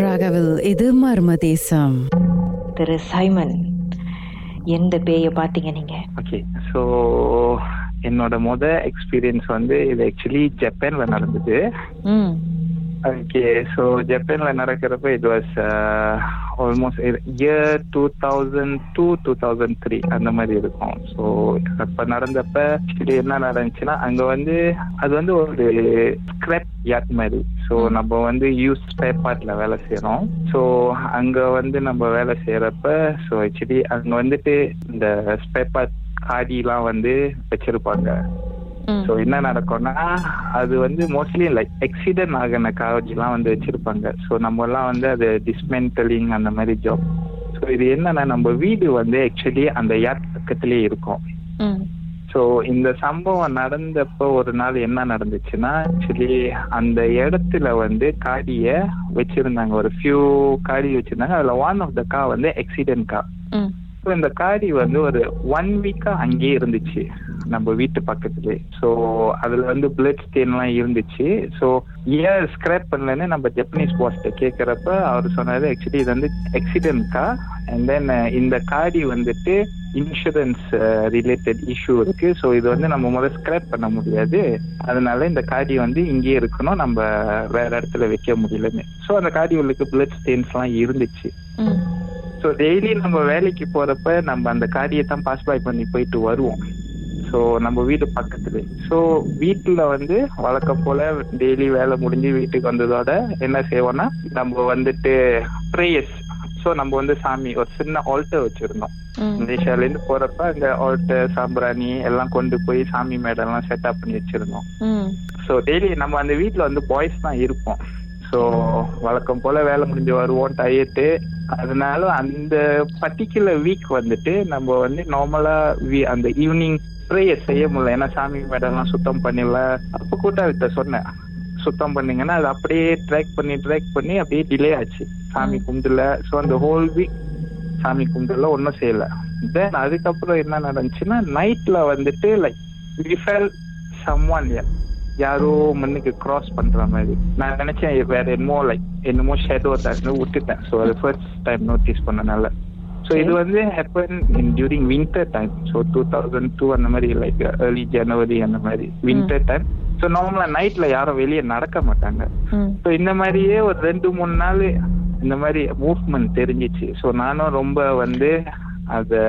ராகவில் இது மர்ம தேசம். திரு சைமன் எந்த பேயை பார்த்தீங்க நீங்க? ஓகே ஸோ என்னோட முத எக்ஸ்பீரியன்ஸ் வந்து இது ஆக்சுவலி ஜப்பான்ல நடந்தது. ம். ஓகே ஸோ ஜப்பான்ல நடக்கிறப்ப இது was almost year two thousand two two thousand three அந்த மாதிரி இருக்கும். ஸோ அப்போ நடந்தப்ப ஆக்சுவலி என்ன நடந்துச்சுன்னா அங்கே வந்து அது வந்து ஒரு ஸ்கிராப் யார்ட் மாதிரி. ஸோ நம்ம வந்து யூஸ் ஸ்பேர் பார்ட்ல வேலை செய்கிறோம் ஸோ அங்கே வந்து நம்ம வேலை செய்கிறப்ப ஸோ ஆக்சுவலி அங்கே வந்துட்டு இந்த ஸ்பேர் பார்ட் காடிலாம் வந்து வச்சிருப்பாங்க. ஸோ என்ன நடக்கும்னா அது வந்து மோஸ்ட்லி லைக் எக்ஸிடென்ட் ஆகின காலேஜ்லாம் வந்து வச்சிருப்பாங்க. ஸோ நம்ம எல்லாம் வந்து அது டிஸ்மெண்டலிங் அந்த மாதிரி ஜாப் ஸோ இது என்னன்னா நம்ம வீடு வந்து ஆக்சுவலி அந்த யாட் பக்கத்துலேயே இருக்கும். ஸோ இந்த சம்பவம் நடந்தப்போ ஒரு நாள் என்ன நடந்துச்சுன்னா ஆக்சுவலி அந்த இடத்துல வந்து காடியை வச்சிருந்தாங்க. ஒரு ஃபியூ காடி வச்சிருந்தாங்க. அதில் ஒன் ஆஃப் த கா வந்து எக்ஸிடென்ட் கா ஸோ இந்த காடி வந்து ஒரு ஒன் வீக்கா அங்கேயே இருந்துச்சு நம்ம வீட்டு பக்கத்துலேயே ஸோ அதுல வந்து பிளட் ஸ்டெயின்லாம் இருந்துச்சு. ஸோ ஏன் ஸ்கிராப் பண்ணலன்னு நம்ம ஜப்பனீஸ் பாஸ்ட்ட கேட்குறப்ப அவர் சொன்னாரு ஆக்சுவலி இது வந்து எக்ஸிடென்ட்கா அண்ட் தென் இந்த காடி வந்துட்டு இன்சூரன்ஸ் ரிலேட்டட் இஷ்யூ இருக்கு. ஸோ இது வந்து நம்ம முதல்ல ஸ்கிராப் பண்ண முடியாது. அதனால இந்த காடி வந்து இங்கேயே இருக்கணும். நம்ம வேற இடத்துல வைக்க முடியலன்னு. ஸோ அந்த காடி உள்ளுக்கு பிளட் ஸ்டெயின்ஸ்லாம் இருந்துச்சு. ஸோ டெய்லி நம்ம வேலைக்கு போறப்ப நம்ம அந்த காரியை தான் பாஸ் பை பண்ணி போயிட்டு வருவோம். ஸோ நம்ம வீடு பக்கத்துல ஸோ வீட்டில் வந்து வழக்கம் போல டெய்லி வேலை முடிஞ்சு வீட்டுக்கு வந்ததோட என்ன செய்வோம்னா நம்ம வந்துட்டு ப்ரேயர்ஸ் ஸோ நம்ம வந்து சாமி ஒரு சின்ன ஆல்ட்டர் வச்சிருந்தோம். மலேசியாலேருந்து போறப்ப அங்க ஆல்ட்டர் சாம்பிராணி எல்லாம் கொண்டு போய் சாமி மேடெல்லாம் செட்டப் பண்ணி வச்சிருந்தோம். ஸோ டெய்லி நம்ம அந்த வீட்டில் வந்து பாய்ஸ் தான் இருப்போம். ஸோ வழக்கம் போல வேலை முடிஞ்சு வருவோம் டயட்டு அதனால அந்த பர்டிகுலர் வீக் வந்துட்டு நம்ம வந்து நார்மலா அந்த ஈவினிங் ப்ரேயர் செய்ய முடியல. ஏன்னா சாமி மேடம்லாம் சுத்தம் பண்ணல. அப்போ கூட்டாளிட்ட சொன்னேன். சுத்தம் பண்ணீங்கன்னா அது அப்படியே ட்ராக் பண்ணி ட்ராக் பண்ணி அப்படியே டிலே ஆச்சு. சாமி கும்பிடல. ஸோ அந்த ஹோல் வீக் சாமி கும்பிடல ஒன்றும் செய்யல. தென் அதுக்கப்புறம் என்ன நடந்துச்சுன்னா நைட்ல வந்துட்டு like we fell someone யாரோ மண்ணுக்கு கிராஸ் பண்ற மாதிரி. நான் நினைச்சேன் வேற என்னமோ லைக் என்னமோ ஷேடோ தான் விட்டுட்டேன். ஸோ அது ஃபர்ஸ்ட் டைம் நோட்டீஸ் பண்ணனால. ஸோ இது வந்து happen in during winter time so two thousand two அந்த மாதிரி லைக் ஏர்லி ஜனவரி அந்த மாதிரி வின்டர் டைம் ஸோ நார்மலா நைட்ல யாரும் வெளியே நடக்க மாட்டாங்க. ஸோ இந்த மாதிரியே ஒரு ரெண்டு மூணு நாள் இந்த மாதிரி மூவ்மெண்ட் தெரிஞ்சிச்சு. ஸோ நானும் ரொம்ப வந்து அத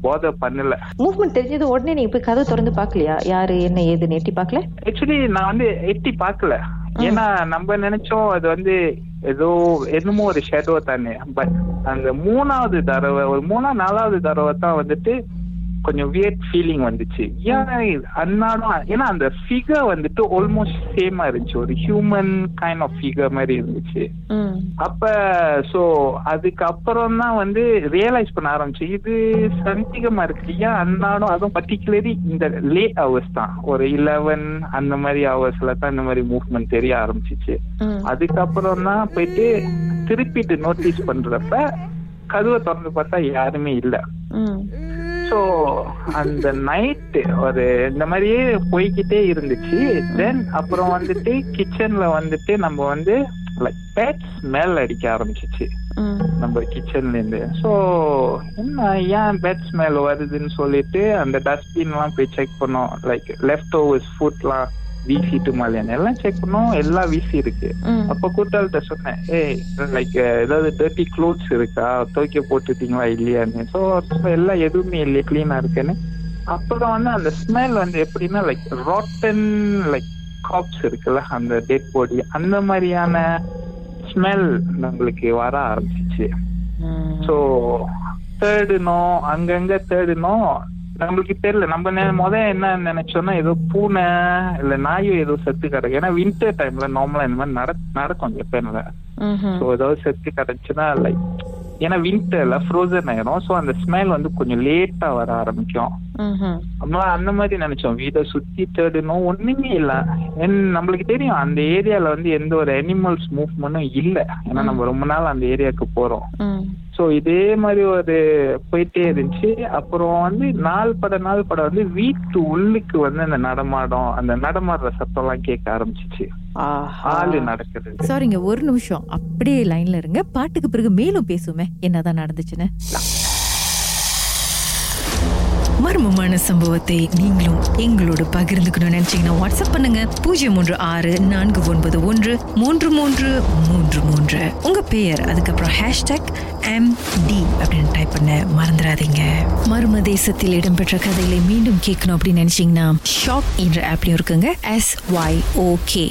போதை பண்ணல. மூவ்மெண்ட் தெரிஞ்சது உடனே நீங்க போய் கதவு திறந்து பார்க்கலையா? யாரு என்ன ஏதுன்னு எட்டி பார்க்கல? ஆக்சுவலி நான் வந்து எட்டி பார்க்கல. ஏன்னா நம்ம நினைச்சோம் அது வந்து ஏதோ என்னமோ ஒரு ஷேடோ தானே. பட் அந்த மூணாவது தடவை ஒரு மூணா நாலாவது தடவை தான் வந்துட்டு கொஞ்சம் வியர்ட் ஃபீலிங் வந்துச்சு. ஏன் இது? அன்னாடம் ஏன்னா அந்த ஃபிகர் வந்துட்டு ஆல்மோஸ்ட் சேமா இருந்துச்சு. ஒரு ஹியூமன் கைண்ட் ஆஃப் ஃபிகர் மாதிரி இருந்துச்சு. அப்ப சோ அதுக்கப்புறம் தான் வந்து ரியலைஸ் பண்ண ஆரம்பிச்சு. இது சந்திகமா இருக்கு. ஏன் அன்னாடும் அதுவும் பர்டிகுலரி இந்த லேட் ஹவர்ஸ் தான் ஒரு இலவன் அந்த மாதிரி ஹவர்ஸ்ல தான் இந்த மாதிரி மூவ்மெண்ட் தெரிய ஆரம்பிச்சிச்சு. அதுக்கப்புறம் தான் போயிட்டு திருப்பிட்டு நோட்டீஸ் பண்றப்ப கதவை திறந்து பார்த்தா யாருமே இல்ல. ஸோ அந்த நைட்டு ஒரு இந்த மாதிரியே போய்கிட்டே இருந்துச்சு. தென் அப்புறம் வந்துட்டு கிச்சன்ல வந்துட்டு நம்ம வந்து லைக் பேட் ஸ்மெல் அடிக்க ஆரம்பிச்சிச்சு. நம்ம கிச்சன்ல இருந்து ஸோ என்ன ஏன் பேட் ஸ்மெல் வருதுன்னு சொல்லிட்டு அந்த டஸ்ட்பின்லாம் போய் செக் பண்ணோம். லைக் லெஃப்ட் ஓவர்ஸ் ஃபுட்லாம் வீசிட்டு மாதிரியான எல்லாம் செக் பண்ணோம் எல்லாம் வீசி இருக்கு. அப்ப கூட்டாளிட்ட சொன்னேன் ஏய் லைக் ஏதாவது டர்ட்டி க்ளோத்ஸ் இருக்கா? துவைக்க போட்டுட்டீங்களா இல்லையான்னு? ஸோ எல்லாம் எதுவுமே இல்லையா க்ளீனா இருக்குன்னு. அப்புறம் வந்து அந்த ஸ்மெல் வந்து எப்படின்னா லைக் ராட்டன் லைக் காப்ஸ் இருக்குல்ல அந்த டெட் பாடி அந்த மாதிரியான ஸ்மெல் நம்மளுக்கு வர ஆரம்பிச்சிச்சு. ஸோ தேடுனோம் அங்கங்க தேடுனோம். நம்மளுக்கு தெரியல. நம்ம முத என்ன நினைச்சோம்னா ஏதோ பூனை இல்ல நாயும் ஏதோ செத்து கிடக்கு. ஏன்னா வின்டர் டைம்ல நார்மலா இந்த மாதிரி நட நடக்கும் ஜப்பான்ல. ஸோ ஏதாவது செத்து கிடச்சுன்னா லைக் ஏன்னா வின்டர்ல ஃப்ரோசன் ஆயிரும். ஸோ அந்த ஸ்மெல் வந்து கொஞ்சம் லேட்டா வர ஆரம்பிக்கும். நம்ம அந்த மாதிரி நினைச்சோம். வீடை சுத்தி தேடணும் ஒண்ணுமே இல்ல. நம்மளுக்கு தெரியும் அந்த ஏரியால வந்து எந்த ஒரு அனிமல்ஸ் மூவ்மெண்ட்டும் இல்ல. ஏன்னா நம்ம ரொம்ப நாள் அந்த ஏரியாவுக்கு போறோம். ஸோ இதே மாதிரி ஒரு போயிட்டே இருந்துச்சு. அப்புறம் வந்து நாள் பட நாள் பட வந்து வீட்டு உள்ளுக்கு வந்து அந்த நடமாடம் அந்த நடமாடுற சத்தம்லாம் கேட்க ஆரம்பிச்சிச்சு. ஆஹா. ஆளு நடக்கிறது சாரிங்க ஒரு நிமிஷம். அப்படியே லைன்ல இருங்க. பாட்டுக்கு பிறகு மேலும் பேசுமே என்னதான் நடந்துச்சுன்னு. மர்மமான சம்பவத்தை நீங்களும் எங்களோடு பகிர்ந்துக்கணும்னு நினைச்சீங்கன்னா வாட்ஸ்அப் பண்ணுங்க. பூஜ்ஜியம் மூன்று ஆறு நான்கு ஒன்பது ஒன்று மூன்று மூன்று மூன்று மூன்று. உங்க பெயர் அதுக்கப்புறம் ஹேஷ்டாக் எம் டி அப்படின்னு டைப் பண்ண மறந்துடாதீங்க. மர்ம தேசத்தில் இடம்பெற்ற கதைகளை மீண்டும் கேட்கணும் அப்படின்னு நினைச்சீங்கன்னா ஷாக் என்ற ஆப்லயும் இருக்குங்க. S Y okay